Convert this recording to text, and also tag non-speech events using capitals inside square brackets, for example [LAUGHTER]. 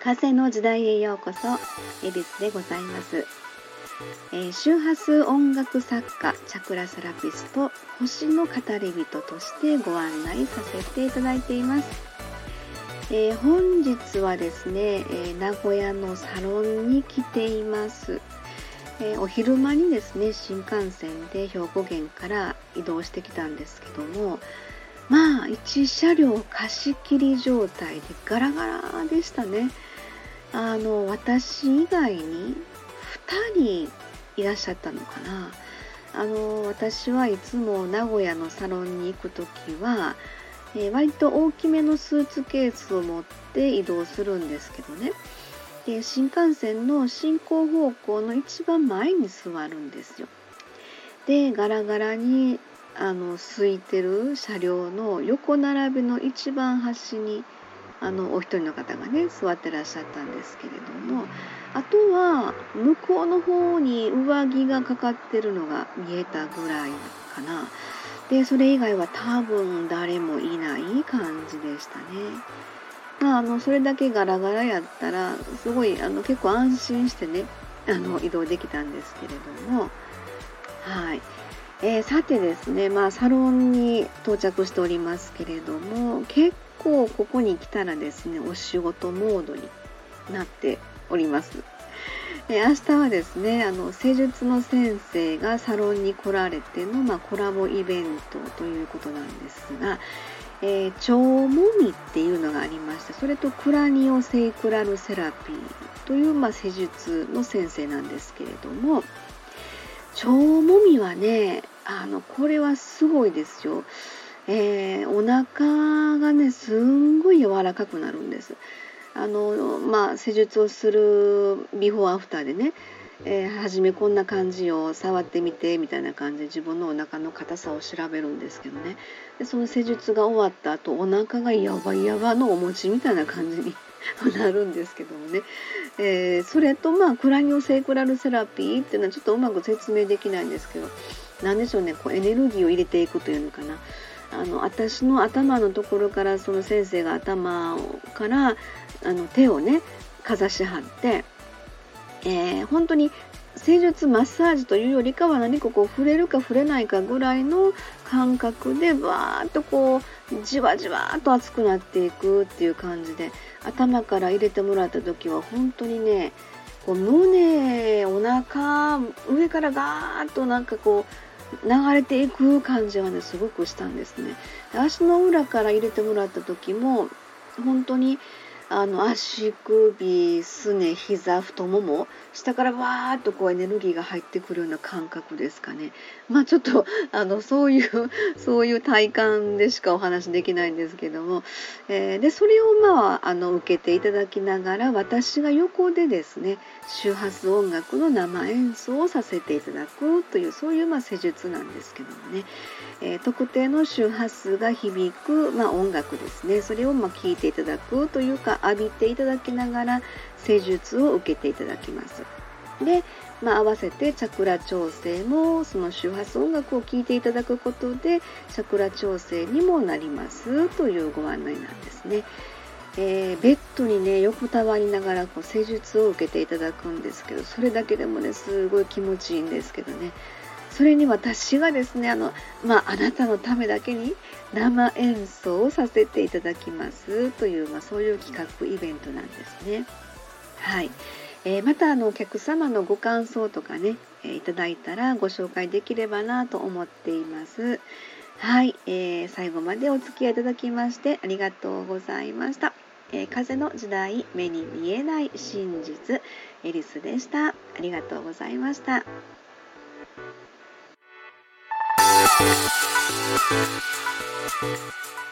風の時代へようこそ恵比寿でございます、えー、周波数音楽作家チャクラセラピスト星の語り人としてご案内させていただいています、えー、本日はですね、えー、名古屋のサロンに来ています。えー、お昼間にですね新幹線で兵庫県から移動してきたんですけどもまあ1車両貸し切り状態でガラガラでしたね。あの私以外に2人いらっしゃったのかな。あの私はいつも名古屋のサロンに行く時は、えー、割と大きめのスーツケースを持って移動するんですけどね。で新幹線の進行方向の一番前に座るんですよでガラガラにあの空いてる車両の横並びの一番端にあのお一人の方がね座ってらっしゃったんですけれどもあとは向こうの方に上着がかかってるのが見えたぐらいかなでそれ以外は多分誰もいない感じでしたね。まあ、あのそれだけガラガラやったらすごいあの結構安心してねあの移動できたんですけれども。はい、えー、さてですねまあサロンに到着しておりますけれども結構ここに来たらですねお仕事モードになっております。え明日はですねあの施術の先生がサロンに来られての、まあ、コラボイベントということなんですが、えー、腸もみっていうのがありましてそれとクラニオセイクラルセラピーという、まあ、施術の先生なんですけれども腸もみはねあのこれはすごいですよ。えー、お腹がねすんごい柔らかくなるんです。あのまあ施術をするビフォーアフターでね、えー、初めこんな感じを触ってみてみたいな感じで自分のお腹の硬さを調べるんですけどね。でその施術が終わった後お腹がやばいやばのお餅みたいな感じに [LAUGHS] なるんですけどもね、えー、それとまあクラニオセイクラルセラピーっていうのはちょっとうまく説明できないんですけど何でしょうねこうエネルギーを入れていくというのかな。あの私の頭のところからその先生が頭からあの手をねかざしはって、えー、本当に施術マッサージというよりかは何かこう触れるか触れないかぐらいの感覚でバーッとこうじわじわっと熱くなっていくっていう感じで頭から入れてもらった時は本当にねこう胸お腹上からガーッとなんかこう流れていく感じがねすごくしたんですね。で足の裏から入れてもらった時も本当にあの足首すね膝太もも下からわーっとこうエネルギーが入ってくるような感覚ですかね。まあちょっとあのそういう [LAUGHS] そういう体感でしかお話できないんですけども、えー、でそれをまああの受けていただきながら私が横でですね周波数音楽の生演奏をさせていただくというそういうまあ施術なんですけどもね、えー、特定の周波数が響く、まあ、音楽ですね。それをまあ聞いていただくというか浴びていただきながら施術を受けていただきます。で、まあ、合わせてチャクラ調整もその周波数音楽を聴いていただくことでチャクラ調整にもなりますというご案内なんですね。えー、ベッドにね横たわりながらこう施術を受けていただくんですけどそれだけでもねすごい気持ちいいんですけどねそれに私がですねあの、まあ、あなたのためだけに生演奏をさせていただきますという、まあ、そういう企画イベントなんですね。はい、えー、またあのお客様のご感想とかね、えー、いただいたらご紹介できればなと思っています。はい、えー、最後までお付き合いいただきましてありがとうございました。えー、風の時代目に見えない真実エリスでした。ありがとうございました。Thank you.